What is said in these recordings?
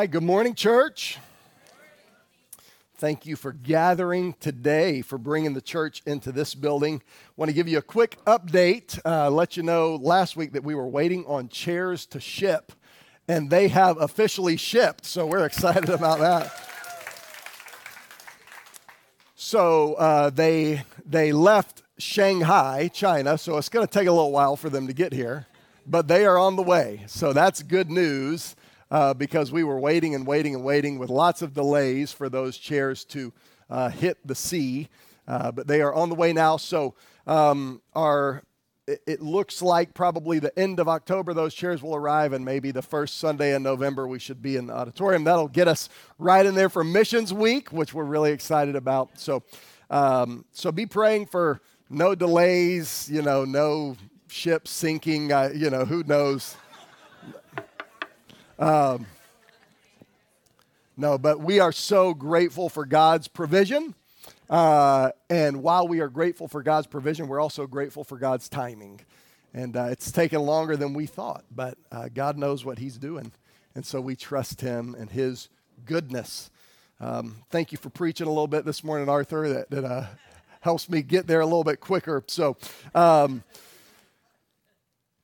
Right, good morning, church. Thank you for gathering today, for bringing the church into this building. Want to give you a quick update. Uh, let you know last week that we were waiting on chairs to ship, and they have officially shipped. So we're excited about that. So uh, they they left Shanghai, China. So it's going to take a little while for them to get here, but they are on the way. So that's good news uh, because we were waiting and waiting and waiting with lots of delays for those chairs to uh, hit the sea. Uh, but they are on the way now. So um, our it looks like probably the end of October those chairs will arrive, and maybe the first Sunday in November we should be in the auditorium. That'll get us right in there for Missions Week, which we're really excited about. So, um, so be praying for no delays, you know, no ships sinking, uh, you know, who knows um, no, but we are so grateful for God's provision. Uh, and while we are grateful for God's provision, we're also grateful for God's timing. And uh, it's taken longer than we thought, but uh, God knows what He's doing. And so we trust Him and His goodness. Um, thank you for preaching a little bit this morning, Arthur. That, that uh, helps me get there a little bit quicker. So, um,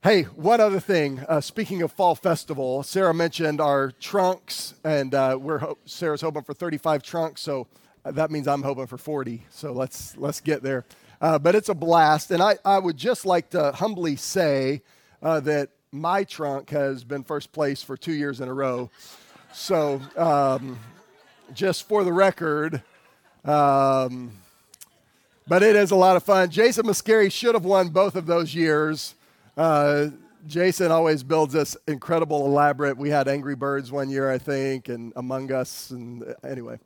Hey, one other thing. Uh, speaking of fall festival, Sarah mentioned our trunks, and uh, we're ho- Sarah's hoping for 35 trunks, so uh, that means I'm hoping for 40. So let's let's get there. Uh, but it's a blast, and I, I would just like to humbly say uh, that my trunk has been first place for two years in a row. So um, just for the record. Um, but it is a lot of fun. Jason Mascari should have won both of those years. Uh, Jason always builds this incredible, elaborate. We had Angry Birds one year, I think, and Among Us, and uh, anyway,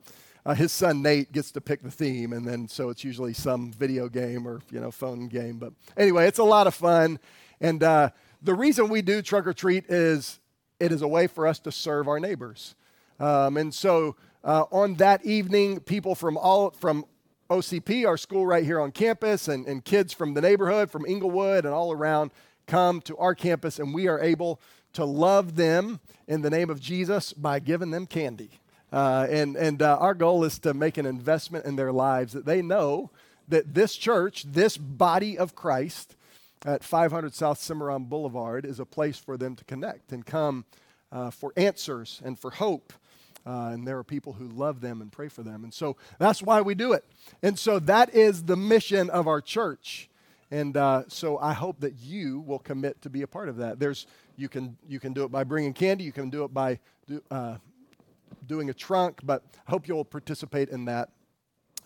uh, his son Nate gets to pick the theme, and then so it's usually some video game or you know phone game. But anyway, it's a lot of fun, and uh, the reason we do Trunk or Treat is it is a way for us to serve our neighbors, um, and so uh, on that evening, people from all from OCP, our school right here on campus, and, and kids from the neighborhood, from Inglewood, and all around come to our campus and we are able to love them in the name of Jesus by giving them candy. Uh, and and uh, our goal is to make an investment in their lives that they know that this church, this body of Christ at 500 South Cimarron Boulevard, is a place for them to connect and come uh, for answers and for hope. Uh, and there are people who love them and pray for them. And so that's why we do it. And so that is the mission of our church. And uh, so I hope that you will commit to be a part of that. There's, you, can, you can do it by bringing candy, you can do it by do, uh, doing a trunk, but I hope you'll participate in that.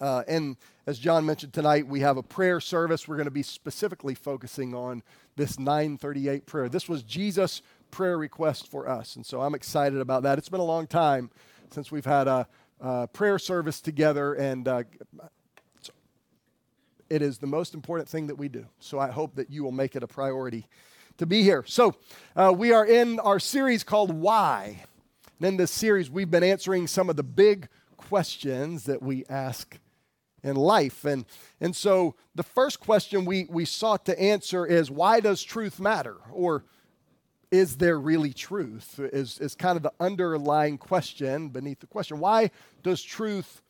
Uh, and as John mentioned tonight, we have a prayer service. We're going to be specifically focusing on this 938 prayer. This was Jesus' prayer request for us. And so I'm excited about that. It's been a long time since we've had a, a prayer service together, and uh, it is the most important thing that we do. So I hope that you will make it a priority to be here. So uh, we are in our series called Why. And in this series, we've been answering some of the big questions that we ask in life. And, and so the first question we, we sought to answer is why does truth matter? Or is there really truth? Is, is kind of the underlying question beneath the question. Why does truth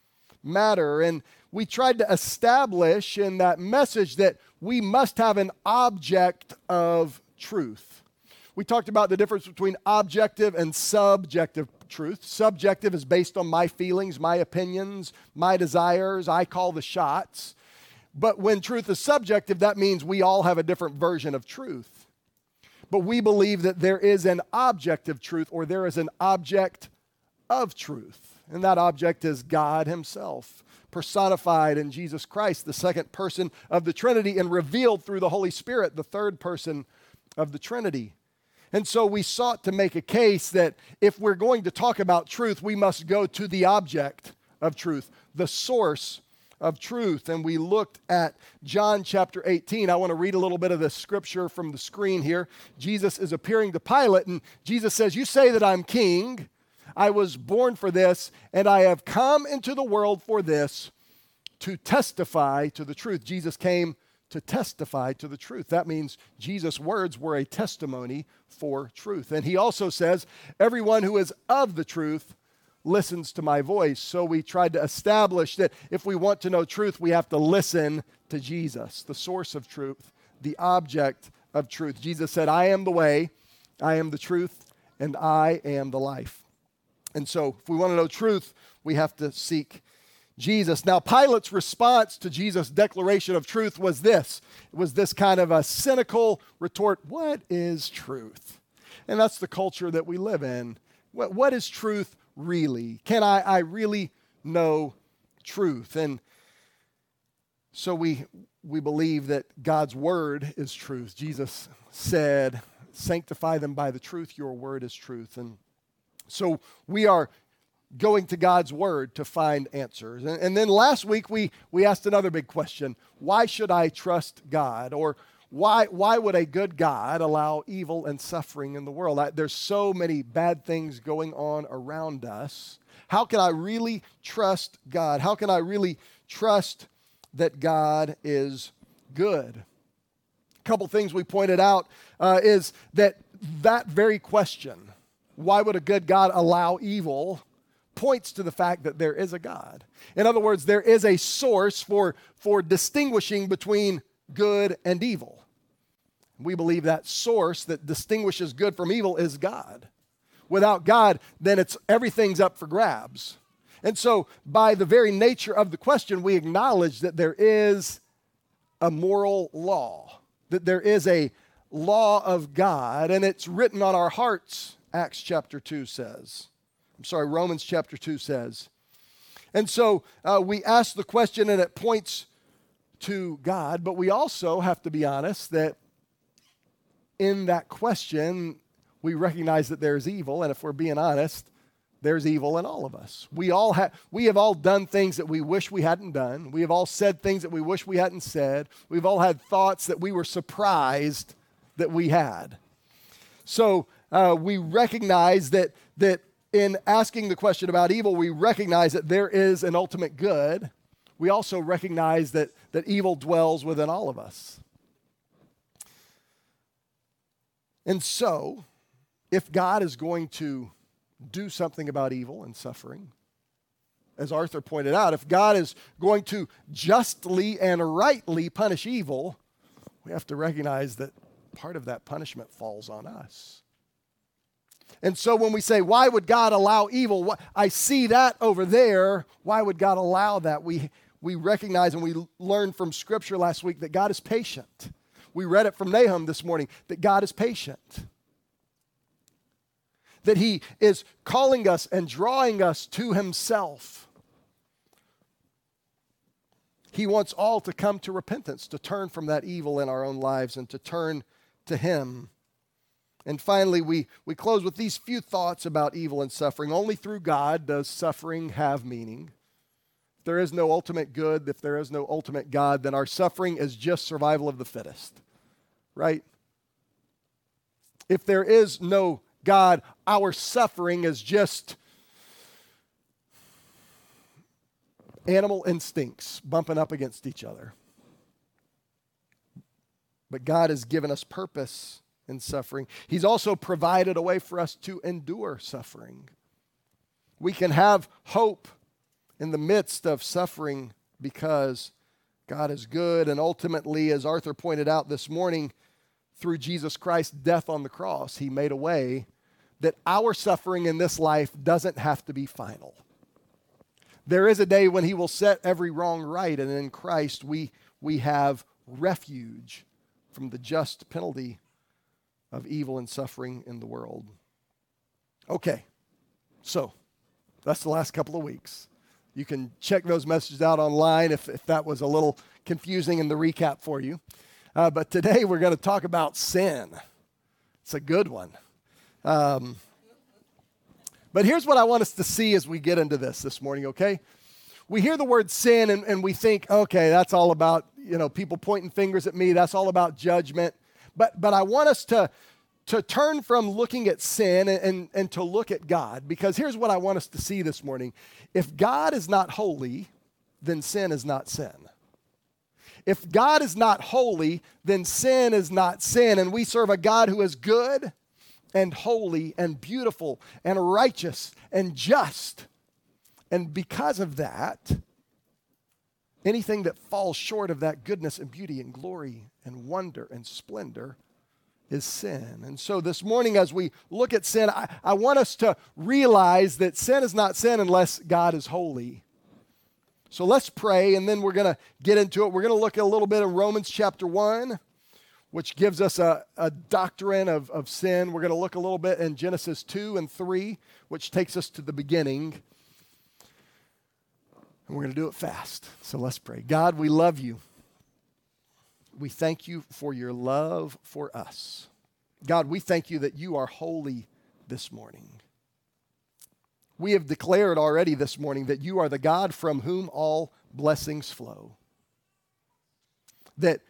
matter? And we tried to establish in that message that we must have an object of truth. We talked about the difference between objective and subjective truth. Subjective is based on my feelings, my opinions, my desires. I call the shots. But when truth is subjective, that means we all have a different version of truth. But we believe that there is an objective truth or there is an object of truth. And that object is God Himself personified in Jesus Christ, the second person of the Trinity, and revealed through the Holy Spirit, the third person of the Trinity. And so we sought to make a case that if we're going to talk about truth, we must go to the object of truth, the source of truth. And we looked at John chapter 18. I want to read a little bit of the scripture from the screen here. Jesus is appearing to Pilate, and Jesus says, You say that I'm king. I was born for this, and I have come into the world for this to testify to the truth. Jesus came to testify to the truth. That means Jesus' words were a testimony for truth. And he also says, Everyone who is of the truth listens to my voice. So we tried to establish that if we want to know truth, we have to listen to Jesus, the source of truth, the object of truth. Jesus said, I am the way, I am the truth, and I am the life. And so if we want to know truth, we have to seek Jesus. Now, Pilate's response to Jesus' declaration of truth was this it was this kind of a cynical retort What is truth? And that's the culture that we live in. what, what is truth really? Can I, I really know truth? And so we, we believe that God's word is truth. Jesus said, Sanctify them by the truth, your word is truth. And so we are going to God's Word to find answers. And, and, then last week we, we asked another big question why should I trust God? Or why, why would a good God allow evil and suffering in the world? I, there's so many bad things going on around us. How can I really trust God? How can I really trust that God is good? A couple things we pointed out uh, is that that very question, why would a good God allow evil? points to the fact that there is a God. In other words, there is a source for, for distinguishing between good and evil. We believe that source that distinguishes good from evil is God. Without God, then it's everything's up for grabs. And so, by the very nature of the question, we acknowledge that there is a moral law, that there is a law of God, and it's written on our hearts, Acts chapter 2 says. I'm sorry, Romans chapter 2 says. And so uh, we ask the question and it points to God, but we also have to be honest that in that question, we recognize that there's evil. And if we're being honest, there's evil in all of us. We all have we have all done things that we wish we hadn't done. We have all said things that we wish we hadn't said. We've all had thoughts that we were surprised that we had. So uh, we recognize that that in asking the question about evil, we recognize that there is an ultimate good. We also recognize that, that evil dwells within all of us. And so, if God is going to do something about evil and suffering, as Arthur pointed out, if God is going to justly and rightly punish evil, we have to recognize that part of that punishment falls on us. And so when we say, why would God allow evil? I see that over there. Why would God allow that? We, we recognize and we learned from Scripture last week that God is patient. We read it from Nahum this morning that God is patient. That He is calling us and drawing us to Himself. He wants all to come to repentance, to turn from that evil in our own lives and to turn to Him. And finally, we, we close with these few thoughts about evil and suffering. Only through God does suffering have meaning. If there is no ultimate good, if there is no ultimate God, then our suffering is just survival of the fittest, right? If there is no God, our suffering is just animal instincts bumping up against each other. But God has given us purpose in suffering. He's also provided a way for us to endure suffering. We can have hope in the midst of suffering because God is good. And ultimately, as Arthur pointed out this morning, through Jesus Christ's death on the cross, He made a way that our suffering in this life doesn't have to be final. There is a day when He will set every wrong right, and in Christ we, we have refuge from the just penalty of evil and suffering in the world. Okay, so that's the last couple of weeks. You can check those messages out online if, if that was a little confusing in the recap for you. Uh, but today we're going to talk about sin. It's a good one. Um, but here's what I want us to see as we get into this this morning, okay? We hear the word sin and, and we think, okay, that's all about, you know, people pointing fingers at me. That's all about judgment. But, but I want us to, to turn from looking at sin and, and, and to look at God. Because here's what I want us to see this morning if God is not holy, then sin is not sin. if God is not holy, then sin is not sin. And we serve a God who is good and holy and beautiful and righteous and just. And because of that, anything that falls short of that goodness and beauty and glory and wonder and splendor is sin. And so this morning, as we look at sin, I, I want us to realize that sin is not sin unless God is holy. So let's pray, and then we're going to get into it. We're going to look a little bit in Romans chapter 1, which gives us a, a doctrine of, of sin. We're going to look a little bit in Genesis 2 and 3, which takes us to the beginning. And we're going to do it fast. So let's pray. God, we love you. We thank you for your love for us. God, we thank you that you are holy this morning. We have declared already this morning that you are the God from whom all blessings flow. That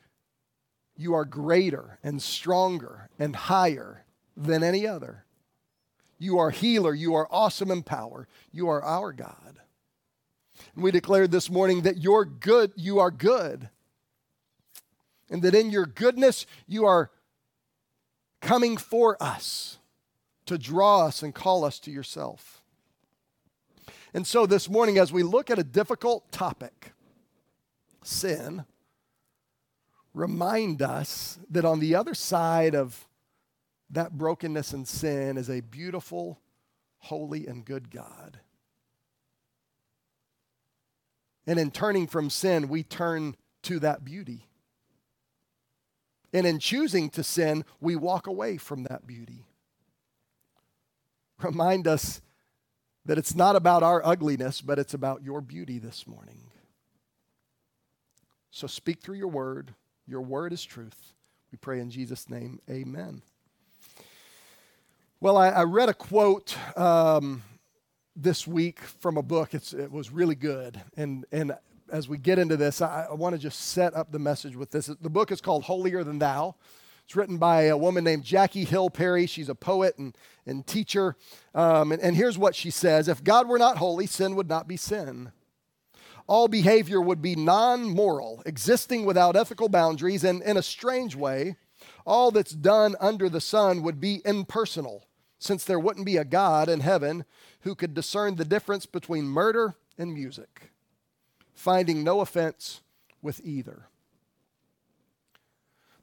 you are greater and stronger and higher than any other. You are healer. You are awesome in power. You are our God. And we declared this morning that you're good, you are good. And that in your goodness, you are coming for us to draw us and call us to yourself. And so this morning, as we look at a difficult topic, sin, remind us that on the other side of that brokenness and sin is a beautiful, holy, and good God. And in turning from sin, we turn to that beauty. And in choosing to sin, we walk away from that beauty. Remind us that it's not about our ugliness, but it's about your beauty this morning. So speak through your word. Your word is truth. We pray in Jesus' name, amen. Well, I, I read a quote um, this week from a book. It's, it was really good. And, and as we get into this, I, I want to just set up the message with this. The book is called Holier Than Thou. It's written by a woman named Jackie Hill Perry. She's a poet and, and teacher. Um, and, and here's what she says If God were not holy, sin would not be sin. All behavior would be non moral, existing without ethical boundaries, and in a strange way, all that's done under the sun would be impersonal, since there wouldn't be a God in heaven who could discern the difference between murder and music, finding no offense with either.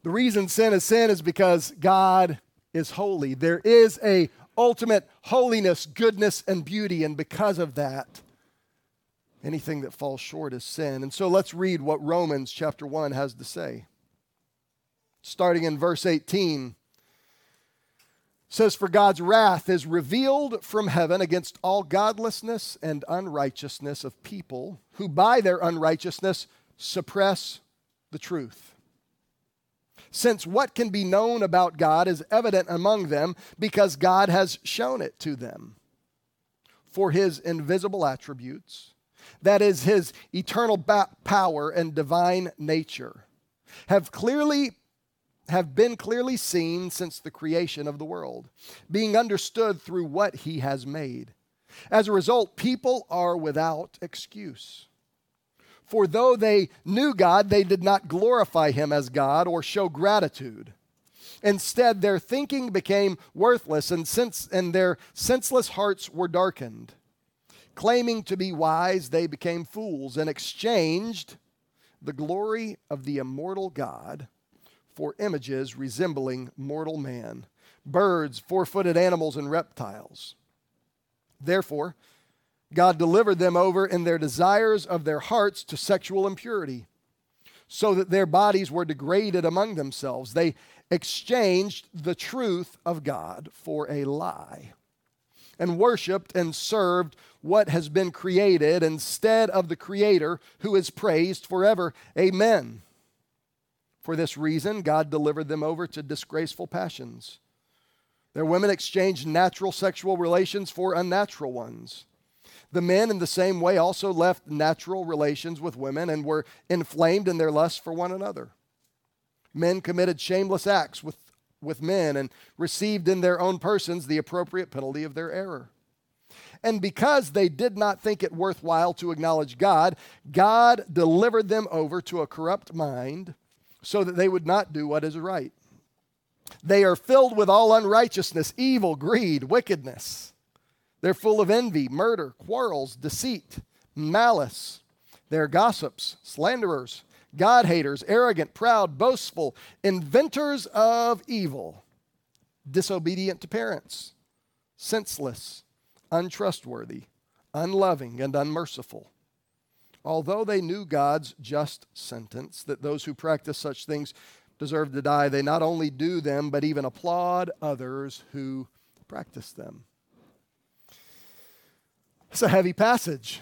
The reason sin is sin is because God is holy. There is a ultimate holiness, goodness, and beauty, and because of that, anything that falls short is sin. And so let's read what Romans chapter 1 has to say. Starting in verse 18 says for God's wrath is revealed from heaven against all godlessness and unrighteousness of people who by their unrighteousness suppress the truth since what can be known about God is evident among them because God has shown it to them. For his invisible attributes, that is, his eternal power and divine nature, have clearly have been clearly seen since the creation of the world, being understood through what he has made. As a result, people are without excuse. For though they knew God, they did not glorify him as God or show gratitude. Instead, their thinking became worthless, and, sense, and their senseless hearts were darkened. Claiming to be wise, they became fools and exchanged the glory of the immortal God for images resembling mortal man, birds, four footed animals, and reptiles. Therefore, God delivered them over in their desires of their hearts to sexual impurity, so that their bodies were degraded among themselves. They exchanged the truth of God for a lie and worshiped and served what has been created instead of the Creator who is praised forever. Amen. For this reason, God delivered them over to disgraceful passions. Their women exchanged natural sexual relations for unnatural ones. The men, in the same way, also left natural relations with women and were inflamed in their lust for one another. Men committed shameless acts with, with men and received in their own persons the appropriate penalty of their error. And because they did not think it worthwhile to acknowledge God, God delivered them over to a corrupt mind so that they would not do what is right. They are filled with all unrighteousness, evil, greed, wickedness. They're full of envy, murder, quarrels, deceit, malice. They're gossips, slanderers, God haters, arrogant, proud, boastful, inventors of evil, disobedient to parents, senseless, untrustworthy, unloving, and unmerciful. Although they knew God's just sentence that those who practice such things deserve to die, they not only do them, but even applaud others who practice them. It's a heavy passage.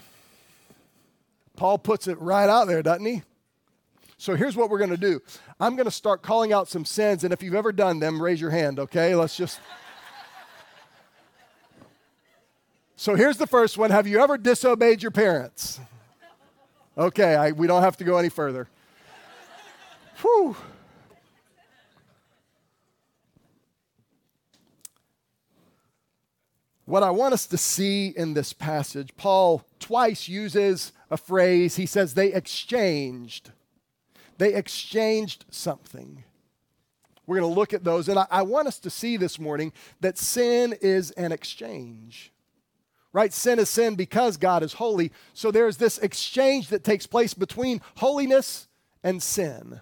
Paul puts it right out there, doesn't he? So here's what we're going to do I'm going to start calling out some sins, and if you've ever done them, raise your hand, okay? Let's just. So here's the first one Have you ever disobeyed your parents? Okay, I, we don't have to go any further. Whew. What I want us to see in this passage, Paul twice uses a phrase. He says they exchanged. They exchanged something. We're going to look at those. And I, I, want us to see this morning that sin is an exchange. Right? Sin is sin because God is holy. So there's this exchange that takes place between holiness and sin.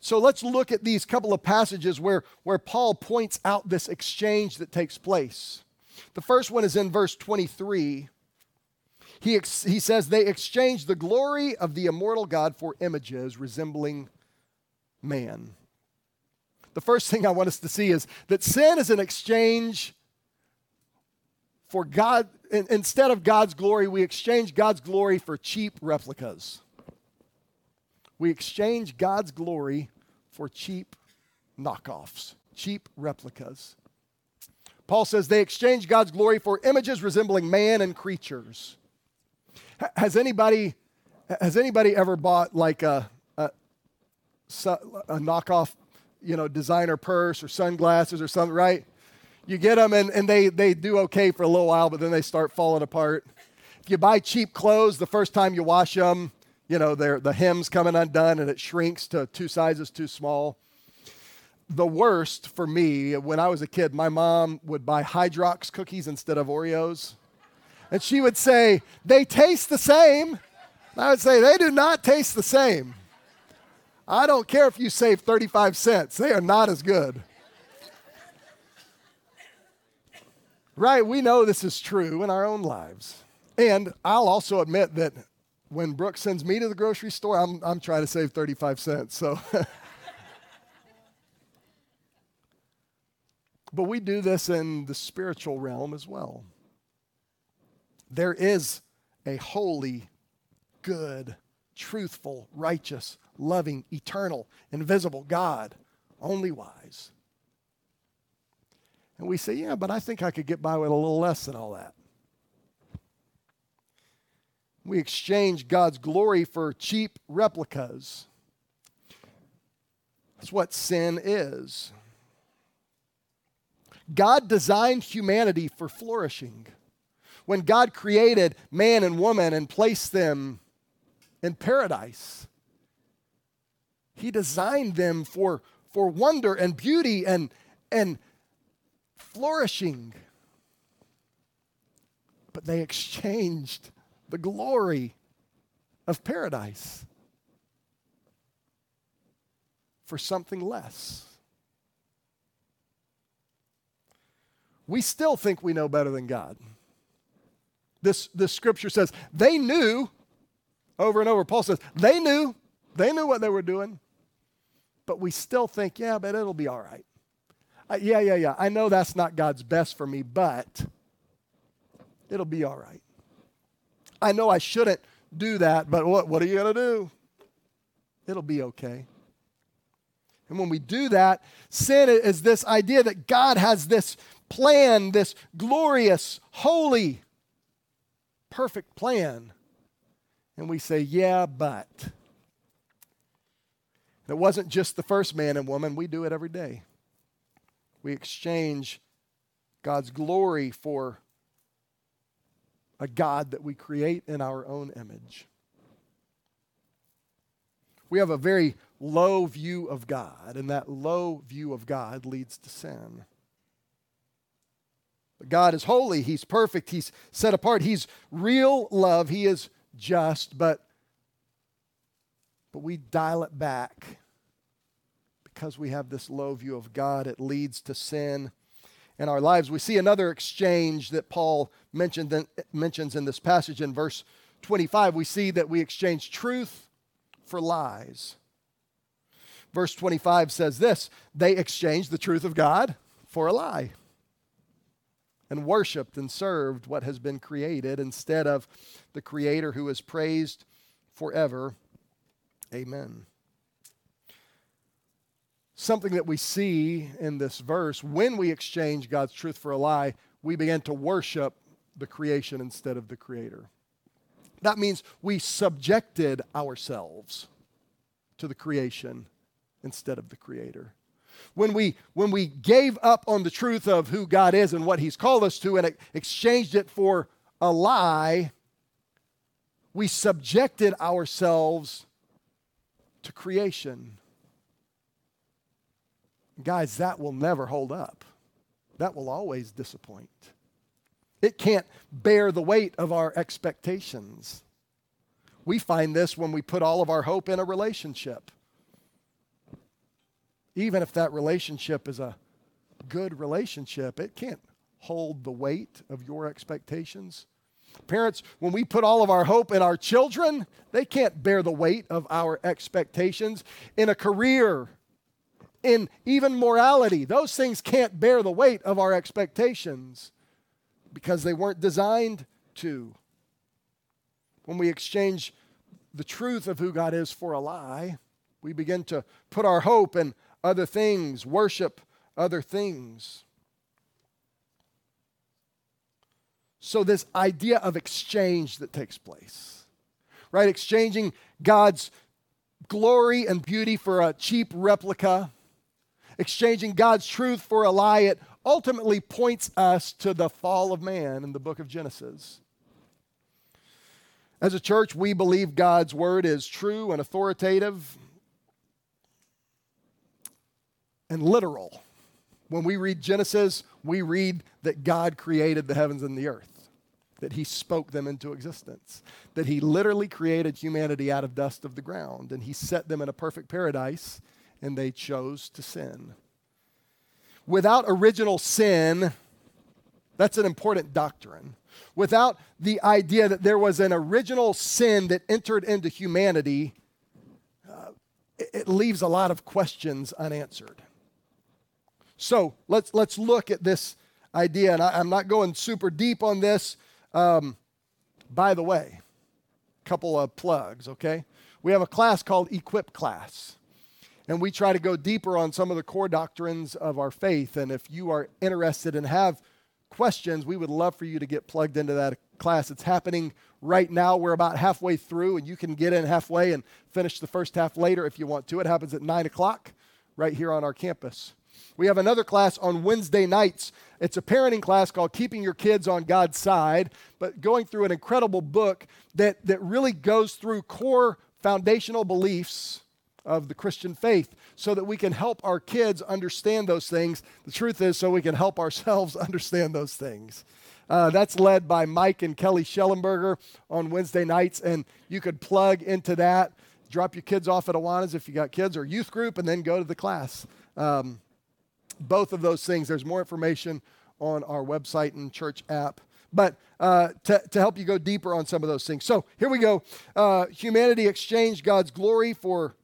So let's look at these couple of passages where, where Paul points out this exchange that takes place. The first one is in verse 23. He, ex- he says, They exchanged the glory of the immortal God for images resembling man. The first thing I want us to see is that sin is an exchange for God. In, instead of God's glory, we exchange God's glory for cheap replicas. We exchange God's glory for cheap knockoffs, cheap replicas. Paul says they exchange God's glory for images resembling man and creatures. Has anybody, has anybody ever bought like a, a, a knockoff, you know, designer purse or sunglasses or something, right? You get them and, and they, they do okay for a little while, but then they start falling apart. If you buy cheap clothes, the first time you wash them, you know, the hem's coming undone and it shrinks to two sizes too small. The worst for me, when I was a kid, my mom would buy Hydrox cookies instead of Oreos. And she would say, they taste the same. I would say, they do not taste the same. I don't care if you save 35 cents, they are not as good. Right? We know this is true in our own lives. And I'll also admit that when Brooke sends me to the grocery store, I'm, I'm trying to save 35 cents. So, but we do this in the spiritual realm as well. There is a holy, good, truthful, righteous, loving, eternal, invisible God, only wise. And we say, yeah, but I think I could get by with a little less than all that. We exchange God's glory for cheap replicas. That's what sin is. God designed humanity for flourishing. When God created man and woman and placed them in paradise, He designed them for, for wonder and beauty and, and flourishing. But they exchanged the glory of paradise for something less. We still think we know better than God. This, this scripture says they knew over and over. Paul says they knew, they knew what they were doing, but we still think, yeah, but it'll be all right. Uh, yeah, yeah, yeah. I know that's not God's best for me, but it'll be all right. I know I shouldn't do that, but what, what are you going to do? It'll be okay. And when we do that, sin is this idea that God has this plan, this glorious, holy, perfect plan. And we say, yeah, but. it wasn't just the first man and woman, we do it every day. We exchange God's glory for a God that we create in our own image. We have a very low view of God, and that low view of God leads to sin. But God is holy, He's perfect, He's set apart, He's real love, He is just, but, but we dial it back because we have this low view of God. It leads to sin in our lives. We see another exchange that Paul mentioned mentions in this passage in verse 25. We see that we exchange truth for lies. Verse 25 says this they exchanged the truth of God for a lie and worshiped and served what has been created instead of the Creator who is praised forever. Amen. Something that we see in this verse when we exchange God's truth for a lie, we begin to worship the creation instead of the Creator. That means we subjected ourselves to the creation instead of the Creator when we, when we gave up on the truth of who God is and what He's called us to and exchanged it for a lie, we subjected ourselves to creation. Guys, that will never hold up. That will always disappoint. It can't bear the weight of our expectations. We find this when we put all of our hope in a relationship even if that relationship is a good relationship, it can't hold the weight of your expectations. Parents, when we put all of our hope in our children, they can't bear the weight of our expectations. In a career, in even morality, those things can't bear the weight of our expectations because they weren't designed to. When we exchange the truth of who God is for a lie, we begin to put our hope in other things, worship other things. So, this idea of exchange that takes place, right? Exchanging God's glory and beauty for a cheap replica, exchanging God's truth for a lie, it ultimately points us to the fall of man in the book of Genesis. As a church, we believe God's word is true and authoritative and literal. When we read Genesis, we read that God created the heavens and the earth, that He spoke them into existence, that He literally created humanity out of dust of the ground, and He set them in a perfect paradise, and they chose to sin. Without original sin, that's an important doctrine. Without the idea that there was an original sin that entered into humanity, uh, it, leaves a lot of questions unanswered. So let's, let's look at this idea. And I, am not going super deep on this. Um, by the way, a couple of plugs, okay? We have a class called Equip Class. And we try to go deeper on some of the core doctrines of our faith. And if you are interested and have questions, we would love for you to get plugged into that class. It's happening right now. We're about halfway through, and you can get in halfway and finish the first half later if you want to. It happens at 9 o'clock right here on our campus. We have another class on Wednesday nights. It's a parenting class called Keeping Your Kids on God's Side, but going through an incredible book that, that really goes through core foundational beliefs of the Christian faith so that we can help our kids understand those things. The truth is, so we can help ourselves understand those things. Uh, that's led by Mike and Kelly Schellenberger on Wednesday nights, and you could plug into that. Drop your kids off at Awanas if you got kids or youth group, and then go to the class. Um, both of those things. There's more information on our website and church app. But uh, to, to help you go deeper on some of those things. So here we go. Uh, humanity exchanged God's glory for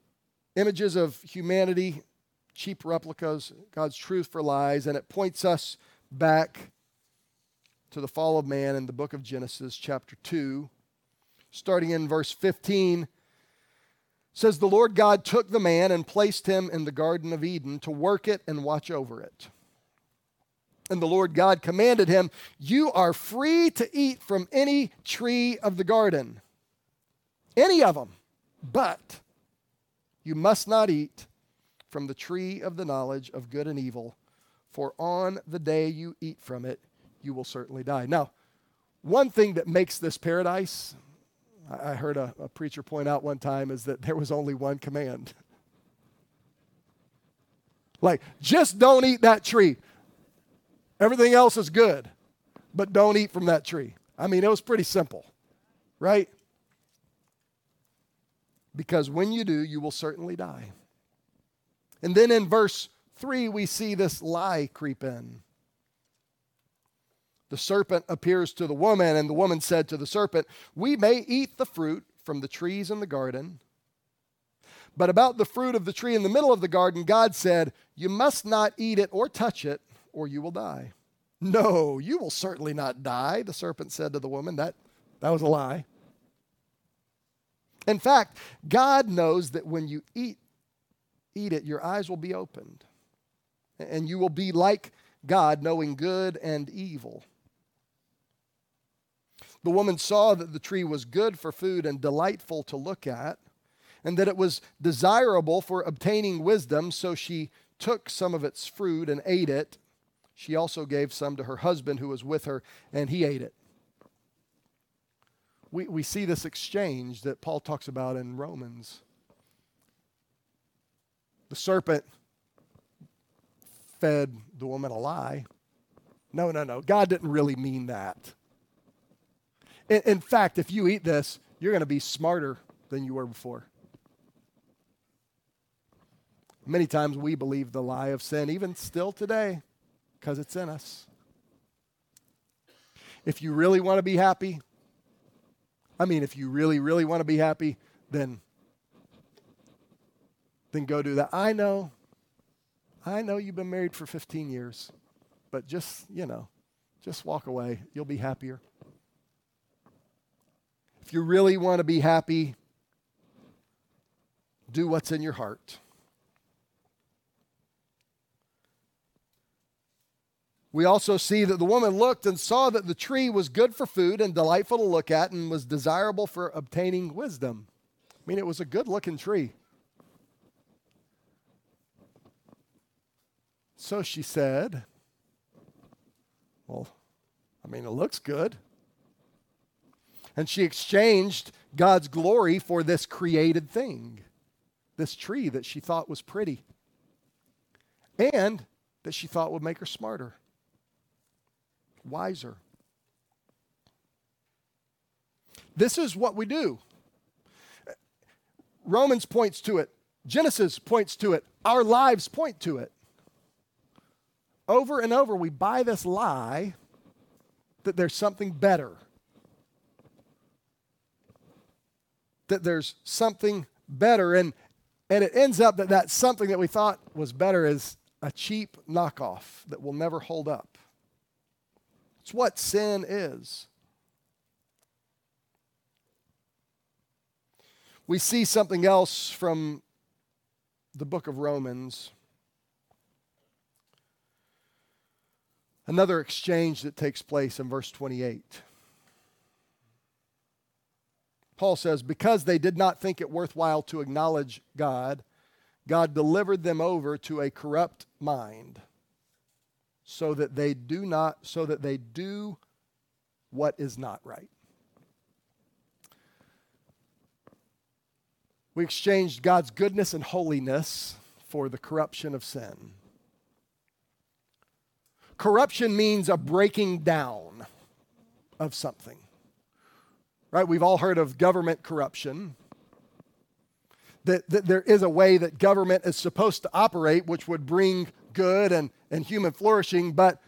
images of humanity, cheap replicas, God's truth for lies, and it points us back to the fall of man in the book of Genesis, chapter 2. Starting in verse 15, says the Lord God took the man and placed him in the Garden of Eden to work it and watch over it. And the Lord God commanded him, You are free to eat from any tree of the garden, any of them, but you must not eat from the tree of the knowledge of good and evil, for on the day you eat from it, you will certainly die. Now, one thing that makes this paradise, I heard a, a preacher point out one time, is that there was only one command. Like, just don't eat that tree. Everything else is good, but don't eat from that tree. I mean, it was pretty simple, right? Because when you do, you will certainly die. And then in verse 3, we see this lie creep in. The serpent appears to the woman, and the woman said to the serpent, We may eat the fruit from the trees in the garden. But about the fruit of the tree in the middle of the garden, God said, You must not eat it or touch it, or you will die. No, you will certainly not die, the serpent said to the woman. That, that was a lie. In fact, God knows that when you eat, eat it, your eyes will be opened, and you will be like God, knowing good and evil. The woman saw that the tree was good for food and delightful to look at and that it was desirable for obtaining wisdom, so she took some of its fruit and ate it. She also gave some to her husband who was with her, and he ate it. We, we see this exchange that Paul talks about in Romans. The serpent fed the woman a lie. No, no, no. God didn't really mean that. In, in fact, if you eat this, you're going to be smarter than you were before. Many times we believe the lie of sin, even still today, because it's in us. If you really want to be happy, I mean, if you really, really want to be happy, then, then go do that. I know, I know you've been married for 15 years, but just, you know, just walk away. You'll be happier. If you really want to be happy, do what's in your heart. We also see that the woman looked and saw that the tree was good for food and delightful to look at and was desirable for obtaining wisdom. I mean, it was a good looking tree. So she said, Well, I mean, it looks good. And she exchanged God's glory for this created thing, this tree that she thought was pretty and that she thought would make her smarter wiser. This is what we do. Romans points to it, Genesis points to it, our lives point to it. Over and over, we buy this lie that there's something better, that there's something better. And, and it ends up that that something that we thought was better is a cheap knockoff that will never hold up. It's what sin is. We see something else from the book of Romans. Another exchange that takes place in verse 28. Paul says, Because they did not think it worthwhile to acknowledge God, God delivered them over to a corrupt mind so that they do not so that they do what is not right. We exchanged God's goodness and holiness for the corruption of sin. Corruption means a breaking down of something. Right? We've all heard of government corruption. That, that there is a way that government is supposed to operate, which would bring good and, and human flourishing, but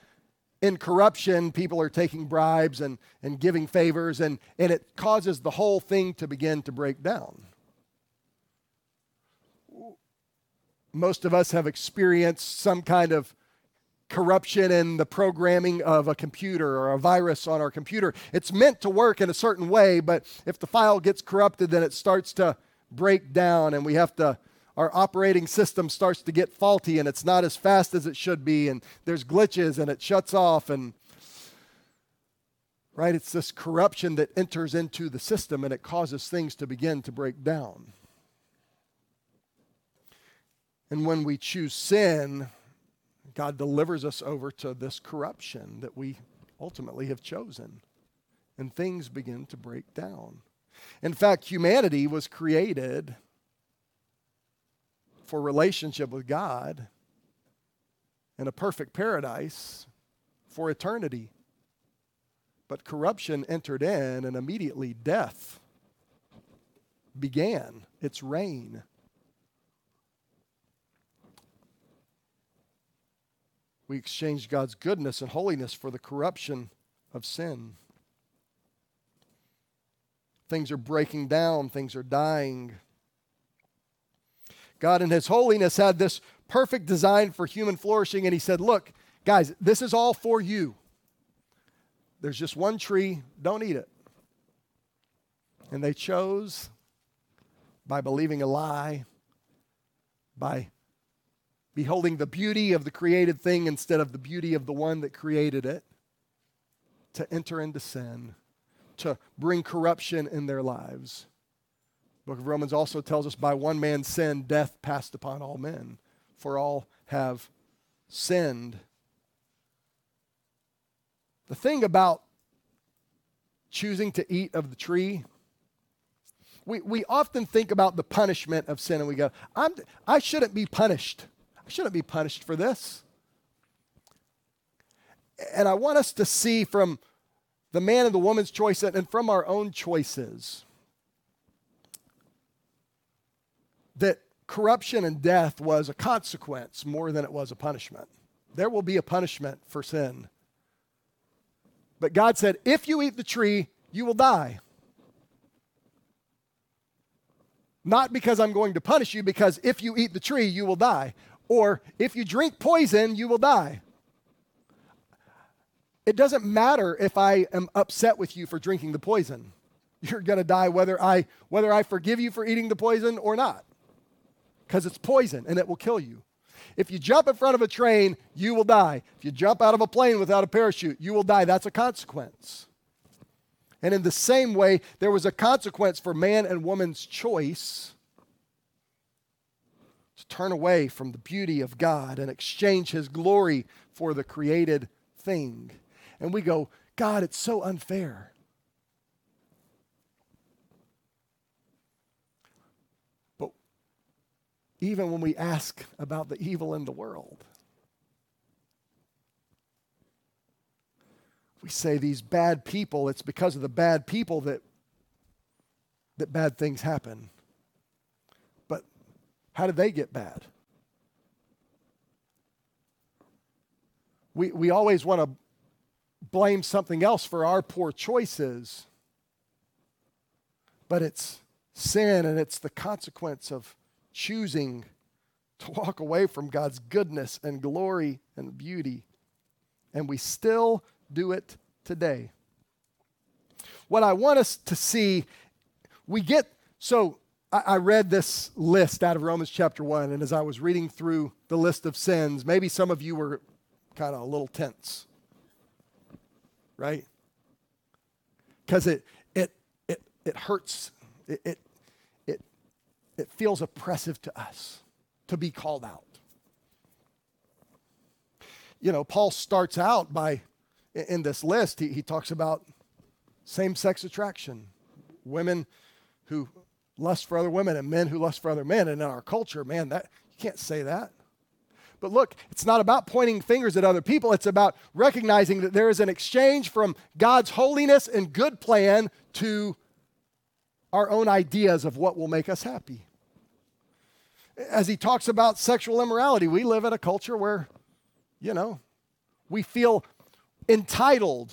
in corruption, people are taking bribes and, and giving favors, and, and it causes the whole thing to begin to break down. Most of us have experienced some kind of corruption in the programming of a computer or a virus on our computer. It's meant to work in a certain way, but if the file gets corrupted, then it starts to break down, and we have to our operating system starts to get faulty and it's not as fast as it should be and there's glitches and it shuts off and right it's this corruption that enters into the system and it causes things to begin to break down and when we choose sin god delivers us over to this corruption that we ultimately have chosen and things begin to break down. In fact, humanity was created for relationship with God and a perfect paradise for eternity. But corruption entered in, and immediately death began its reign. We exchanged God's goodness and holiness for the corruption of sin. Things are breaking down, things are dying. God, in His holiness, had this perfect design for human flourishing, and He said, Look, guys, this is all for you. There's just one tree, don't eat it. And they chose by believing a lie, by beholding the beauty of the created thing instead of the beauty of the one that created it, to enter into sin, to bring corruption in their lives. Book of Romans also tells us by one man's sin, death passed upon all men, for all have sinned. The thing about choosing to eat of the tree, we, we often think about the punishment of sin and we go, I'm, I shouldn't be punished. I shouldn't be punished for this. And I want us to see from the man and the woman's choice and from our own choices that corruption and death was a consequence more than it was a punishment. There will be a punishment for sin. But God said, if you eat the tree, you will die. Not because I'm going to punish you, because if you eat the tree, you will die. Or if you drink poison, you will die. It doesn't matter if I am upset with you for drinking the poison. You're going to die whether I whether I forgive you for eating the poison or not. Cuz it's poison and it will kill you. If you jump in front of a train, you will die. If you jump out of a plane without a parachute, you will die. That's a consequence. And in the same way, there was a consequence for man and woman's choice to turn away from the beauty of God and exchange his glory for the created thing. And we go, God, it's so unfair. But even when we ask about the evil in the world, we say these bad people, it's because of the bad people that, that bad things happen. But how did they get bad? We, we always want to blame something else for our poor choices, but it's sin and it's the consequence of choosing to walk away from God's goodness and glory and beauty. And we still do it today. What I want us to see, we get so I, read this list out of Romans chapter 1, and as I was reading through the list of sins, maybe some of you were kind of a little tense, right? Because it, it, it, it hurts, it, it, it, it feels oppressive to us to be called out. You know, Paul starts out by, in this list, he, he talks about same sex attraction, women who lust for other women and men who lust for other men. And in our culture, man, that you can't say that. But look, it's not about pointing fingers at other people. It's about recognizing that there is an exchange from God's holiness and good plan to our own ideas of what will make us happy. As he talks about sexual immorality, we live in a culture where, you know, we feel entitled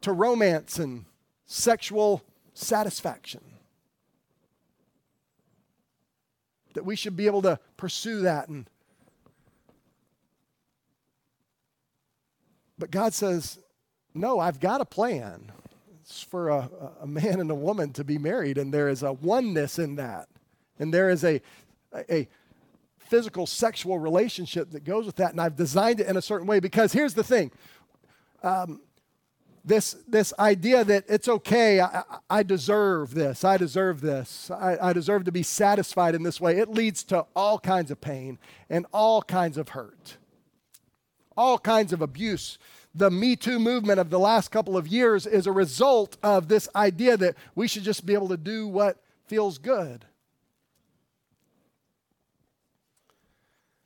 to romance and sexual satisfaction. that we should be able to pursue that and but god says no i've got a plan it's for a, a man and a woman to be married and there is a oneness in that. And there is a, a physical sexual relationship that goes with that and i've designed it in a certain way because here's the thing. Um, this, this idea that it's okay, I, I deserve this, I deserve this, I, I deserve to be satisfied in this way, it leads to all kinds of pain and all kinds of hurt, all kinds of abuse the Me Too movement of the last couple of years is a result of this idea that we should just be able to do what feels good.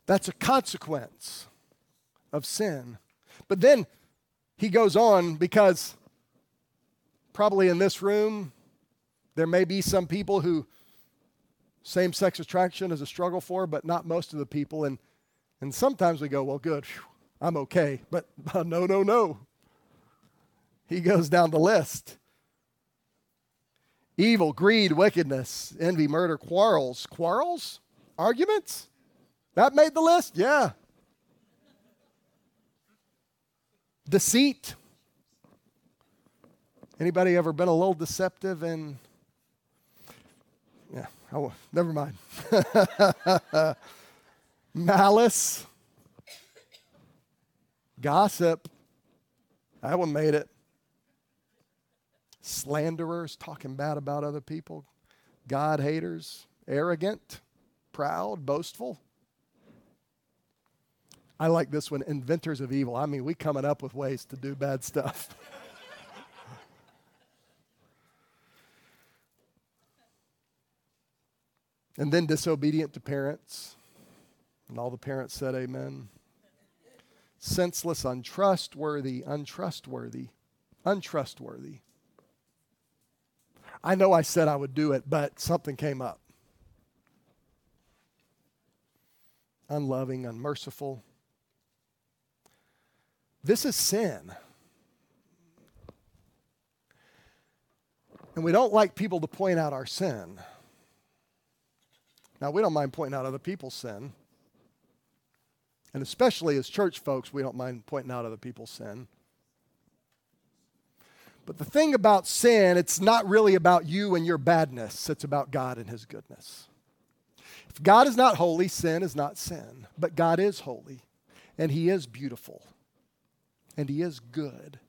That's a consequence of sin. But then he goes on because probably in this room, there may be some people who same sex attraction is a struggle for, but not most of the people. And, and sometimes we go, well, good, whew, I'm okay. But uh, no, no, no. He goes down the list evil, greed, wickedness, envy, murder, quarrels. Quarrels? Arguments? That made the list? Yeah. Deceit. Anybody ever been a little deceptive and yeah, oh, never mind. Malice. Gossip. That one made it. Slanderers, talking bad about other people. God haters, arrogant, proud, boastful. I like this one, inventors of evil. I mean, we coming up with ways to do bad stuff. and then disobedient to parents. And all the parents said, Amen. Senseless, untrustworthy, untrustworthy, untrustworthy. I know I said I would do it, but something came up. Unloving, unmerciful, this is sin. And we don't like people to point out our sin. Now, we don't mind pointing out other people's sin. And especially as church folks, we don't mind pointing out other people's sin. But the thing about sin, it's not really about you and your badness, it's about God and His goodness. If God is not holy, sin is not sin. But God is holy, and He is beautiful and He is good.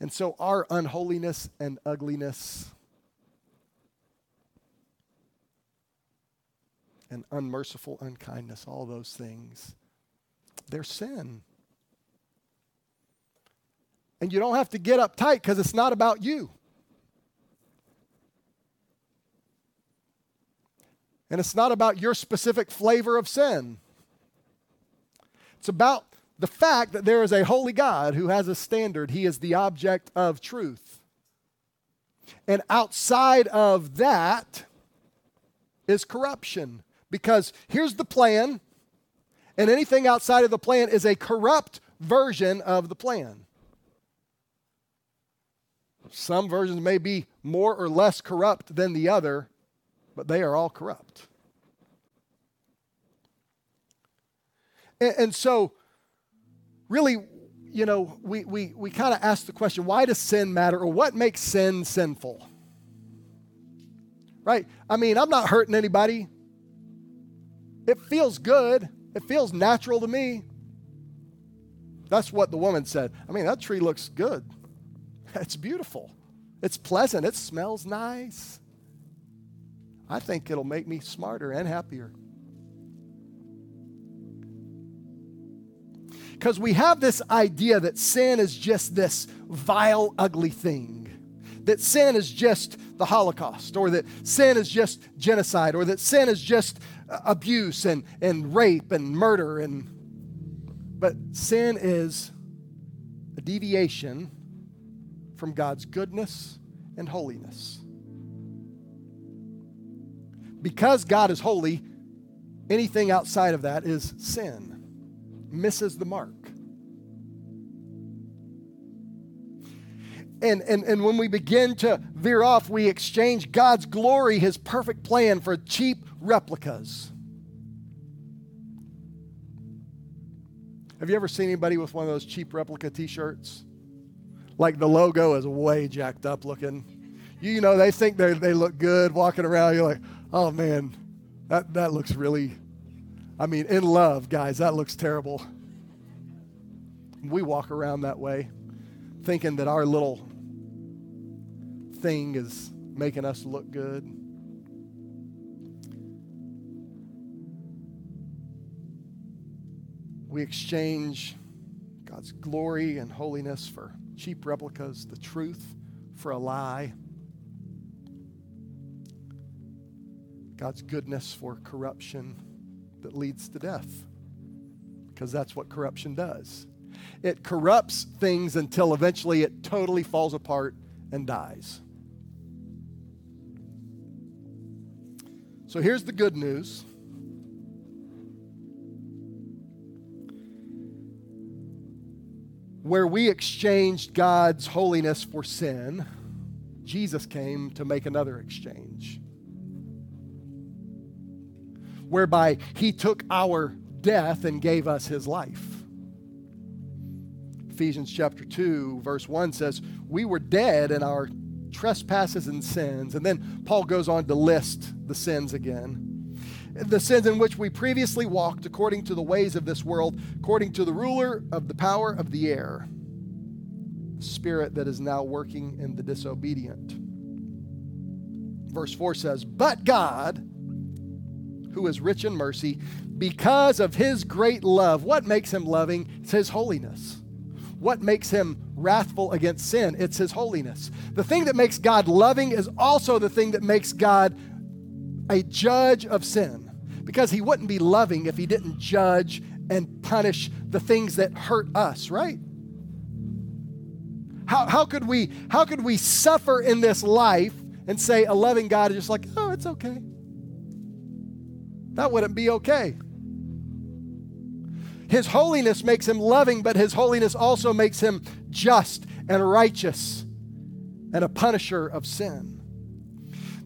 And so our unholiness and ugliness and unmerciful unkindness, all those things, they're sin. And you don't have to get uptight because it's not about you. And it's not about your specific flavor of sin. It's about the fact that there is a holy God who has a standard. He is the object of truth. And outside of that is corruption. Because here's the plan, and anything outside of the plan is a corrupt version of the plan. Some versions may be more or less corrupt than the other, but they are all corrupt. And, and so, really, you know, we, we, we kind of ask the question why does sin matter or what makes sin sinful? Right? I mean, I'm not hurting anybody. It feels good, it feels natural to me. That's what the woman said. I mean, that tree looks good. It's beautiful. It's pleasant. It smells nice. I think it'll make me smarter and happier. Because we have this idea that sin is just this vile, ugly thing. That sin is just the Holocaust, or that sin is just genocide, or that sin is just abuse and, and rape and murder. And, but sin is a deviation from God's goodness and holiness. Because God is holy, anything outside of that is sin misses the mark. And, and, and when we begin to veer off, we exchange God's glory, His perfect plan, for cheap replicas. Have you ever seen anybody with one of those cheap replica t shirts? Like the logo is way jacked up looking. You know, they think they they look good walking around. You're like, oh man, that, that looks really I mean, in love, guys, that looks terrible. We walk around that way thinking that our little thing is making us look good. we exchange God's glory and holiness for cheap replicas, the truth for a lie, God's goodness for corruption that leads to death. Because that's what corruption does. It corrupts things until eventually it totally falls apart and dies. So here's the good news. Where we exchanged God's holiness for sin, Jesus came to make another exchange. Whereby he took our death and gave us his life. Ephesians chapter 2, verse 1 says, We were dead in our trespasses and sins. And then Paul goes on to list the sins again. The sins in which we previously walked according to the ways of this world, according to the ruler of the power of the air, the spirit that is now working in the disobedient. Verse 4 says, But God, who is rich in mercy, because of his great love, what makes him loving? It's his holiness. What makes him wrathful against sin? It's his holiness. The thing that makes God loving is also the thing that makes God a judge of sin. Because he wouldn't be loving if he didn't judge and punish the things that hurt us, right? How, how, could we, how could we suffer in this life and say a loving God is just like, oh, it's okay? That wouldn't be okay. His holiness makes him loving, but his holiness also makes him just and righteous and a punisher of sin.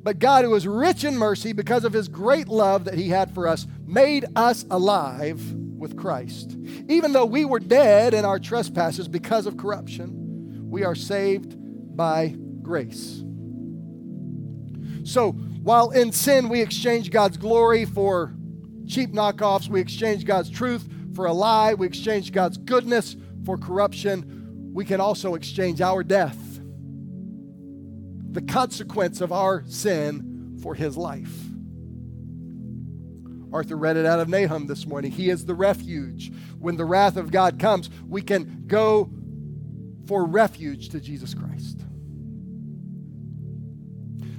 But God, who is rich in mercy because of his great love that he had for us, made us alive with Christ. Even though we were dead in our trespasses because of corruption, we are saved by grace. So, while in sin we exchange God's glory for cheap knockoffs, we exchange God's truth for a lie, we exchange God's goodness for corruption, we can also exchange our death, the consequence of our sin, for his life. Arthur read it out of Nahum this morning. He is the refuge. When the wrath of God comes, we can go for refuge to Jesus Christ.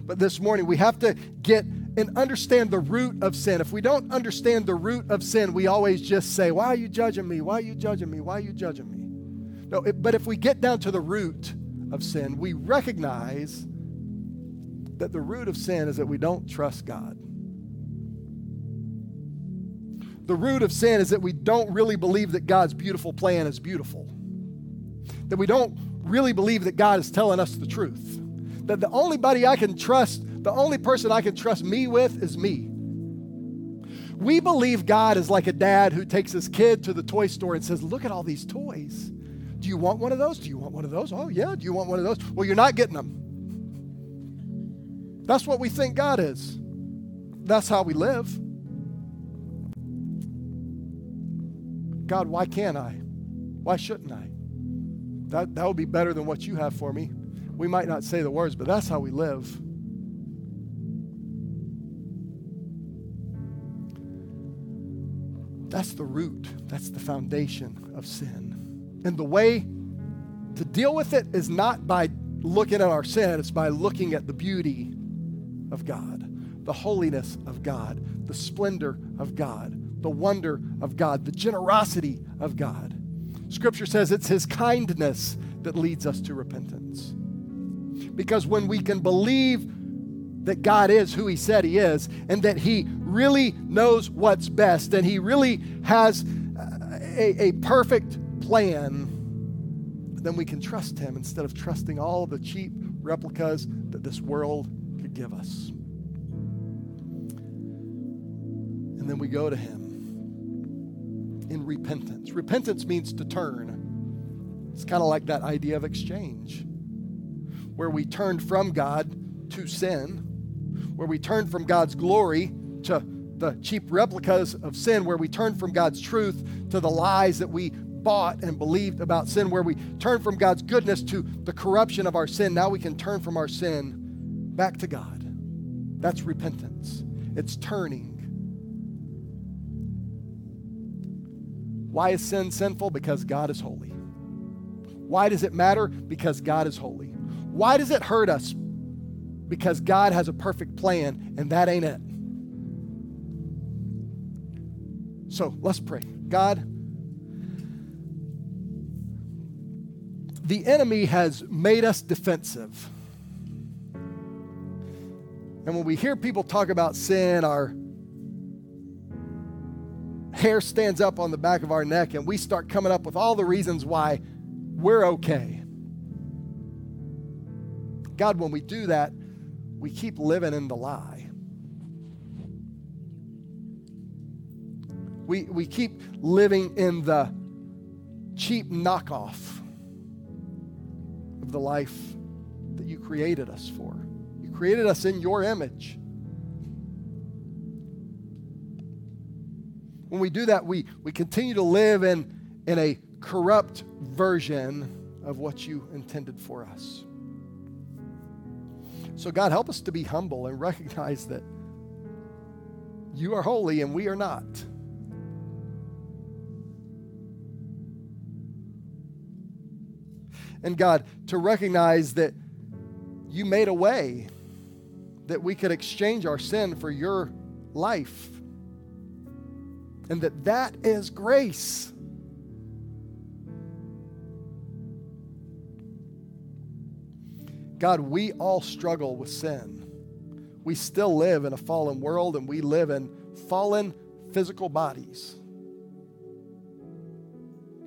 But this morning, we have to get and understand the root of sin. If we don't understand the root of sin, we always just say, Why are you judging me? Why are you judging me? Why are you judging me? No, it, but if we get down to the root of sin, we recognize that the root of sin is that we don't trust God. The root of sin is that we don't really believe that God's beautiful plan is beautiful. That we don't really believe that God is telling us the truth. That the only body I can trust the only person I can trust me with is me. We believe God is like a dad who takes his kid to the toy store and says, Look at all these toys. Do you want one of those? Do you want one of those? Oh, yeah. Do you want one of those? Well, you're not getting them. That's what we think God is. That's how we live. God, why can't I? Why shouldn't I? That, that would be better than what you have for me. We might not say the words, but that's how we live. That's the root, that's the foundation of sin. And the way to deal with it is not by looking at our sin, it's by looking at the beauty of God, the holiness of God, the splendor of God, the wonder of God, the generosity of God. Scripture says it's His kindness that leads us to repentance. Because when we can believe that God is who He said He is and that He really knows what's best and He really has uh, a, a perfect plan, then we can trust Him instead of trusting all the cheap replicas that this world could give us. And then we go to Him in repentance. Repentance means to turn. It's kind of like that idea of exchange, where we turn from God to sin where we turn from God's glory to the cheap replicas of sin, where we turn from God's truth to the lies that we bought and believed about sin, where we turn from God's goodness to the corruption of our sin. Now we can turn from our sin back to God. That's repentance, it's turning. Why is sin sinful? Because God is holy. Why does it matter? Because God is holy. Why does it hurt us? Because God has a perfect plan, and that ain't it. So let's pray. God, the enemy has made us defensive. And when we hear people talk about sin, our hair stands up on the back of our neck and we start coming up with all the reasons why we're okay. God, when we do that, we keep living in the lie. We, we keep living in the cheap knockoff of the life that you created us for. You created us in your image. When we do that, we, we continue to live in, in a corrupt version of what you intended for us. So, God, help us to be humble and recognize that you are holy and we are not. And God, to recognize that you made a way that we could exchange our sin for your life. And that that is grace. God, we all struggle with sin. We still live in a fallen world and we live in fallen physical bodies.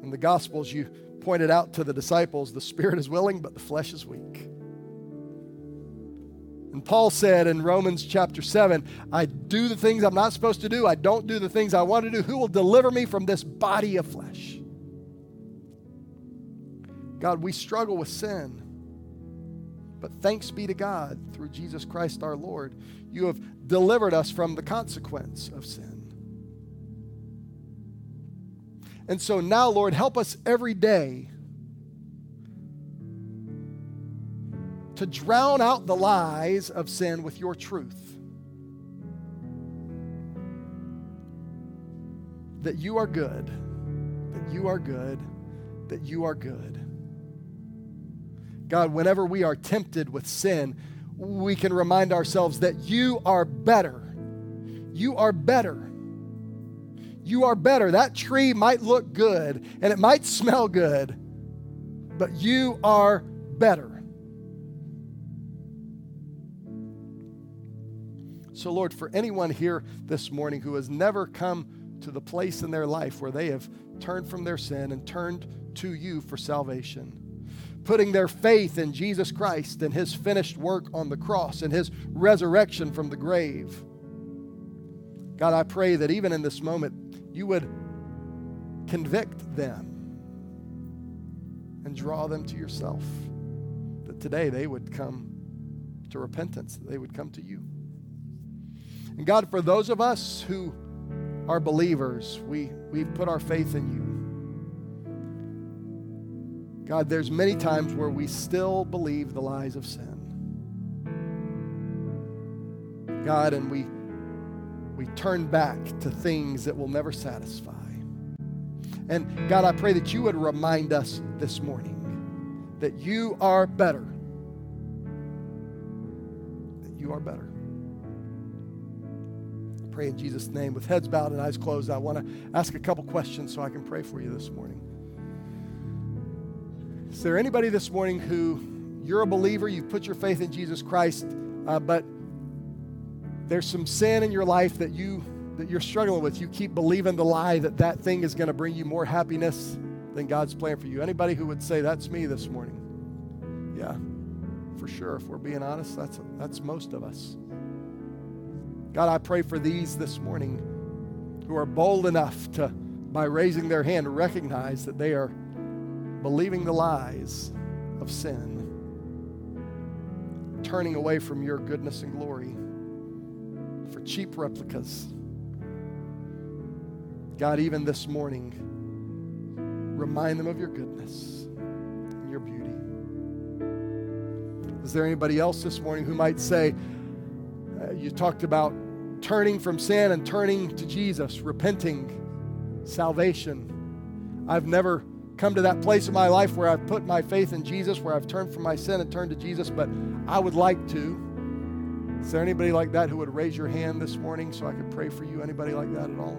In the Gospels, you pointed out to the disciples the spirit is willing, but the flesh is weak. And Paul said in Romans chapter 7 I do the things I'm not supposed to do, I don't do the things I want to do. Who will deliver me from this body of flesh? God, we struggle with sin. But thanks be to God through Jesus Christ our Lord, you have delivered us from the consequence of sin. And so now, Lord, help us every day to drown out the lies of sin with your truth. That you are good, that you are good, that you are good. God, whenever we are tempted with sin, we can remind ourselves that you are better. You are better. You are better. That tree might look good and it might smell good, but you are better. So, Lord, for anyone here this morning who has never come to the place in their life where they have turned from their sin and turned to you for salvation, putting their faith in Jesus Christ and his finished work on the cross and his resurrection from the grave. God, I pray that even in this moment, you would convict them and draw them to yourself. That today they would come to repentance, they would come to you. And God, for those of us who are believers, we, we've put our faith in you. God, there's many times where we still believe the lies of sin. God, and we we turn back to things that will never satisfy. And God, I pray that you would remind us this morning that you are better. That you are better. I pray in Jesus' name with heads bowed and eyes closed. I want to ask a couple questions so I can pray for you this morning. Is there anybody this morning who you're a believer, you've put your faith in Jesus Christ, uh, but there's some sin in your life that you that you're struggling with? You keep believing the lie that that thing is going to bring you more happiness than God's plan for you. Anybody who would say that's me this morning? Yeah, for sure. If we're being honest, that's that's most of us. God, I pray for these this morning who are bold enough to, by raising their hand, recognize that they are believing the lies of sin, turning away from your goodness and glory for cheap replicas. God, even this morning, remind them of your goodness and your beauty. Is there anybody else this morning who might say, uh, you talked about turning from sin and turning to Jesus, repenting, salvation? I've never come to that place in my life where I've put my faith in Jesus, where I've turned from my sin and turned to Jesus, but I would like to. Is there anybody like that who would raise your hand this morning so I could pray for you? Anybody like that at all?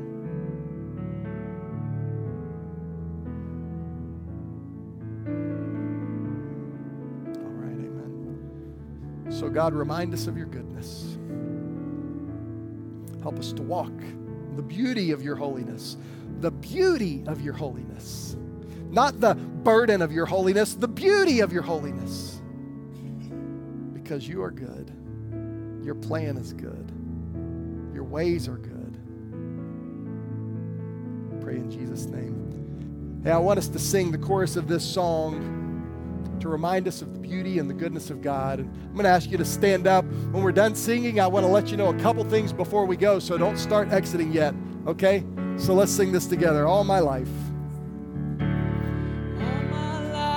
All right, amen. So, God, remind us of your goodness. Help us to walk the beauty of your holiness, the beauty of your holiness. Not the burden of your holiness, the beauty of your holiness. Because you are good. Your plan is good. Your ways are good. Pray in Jesus' name. Hey, I want us to sing the chorus of this song to remind us of the beauty and the goodness of God. And I'm going to ask you to stand up. When we're done singing, I want to let you know a couple things before we go, so don't start exiting yet, okay? So let's sing this together. All my life.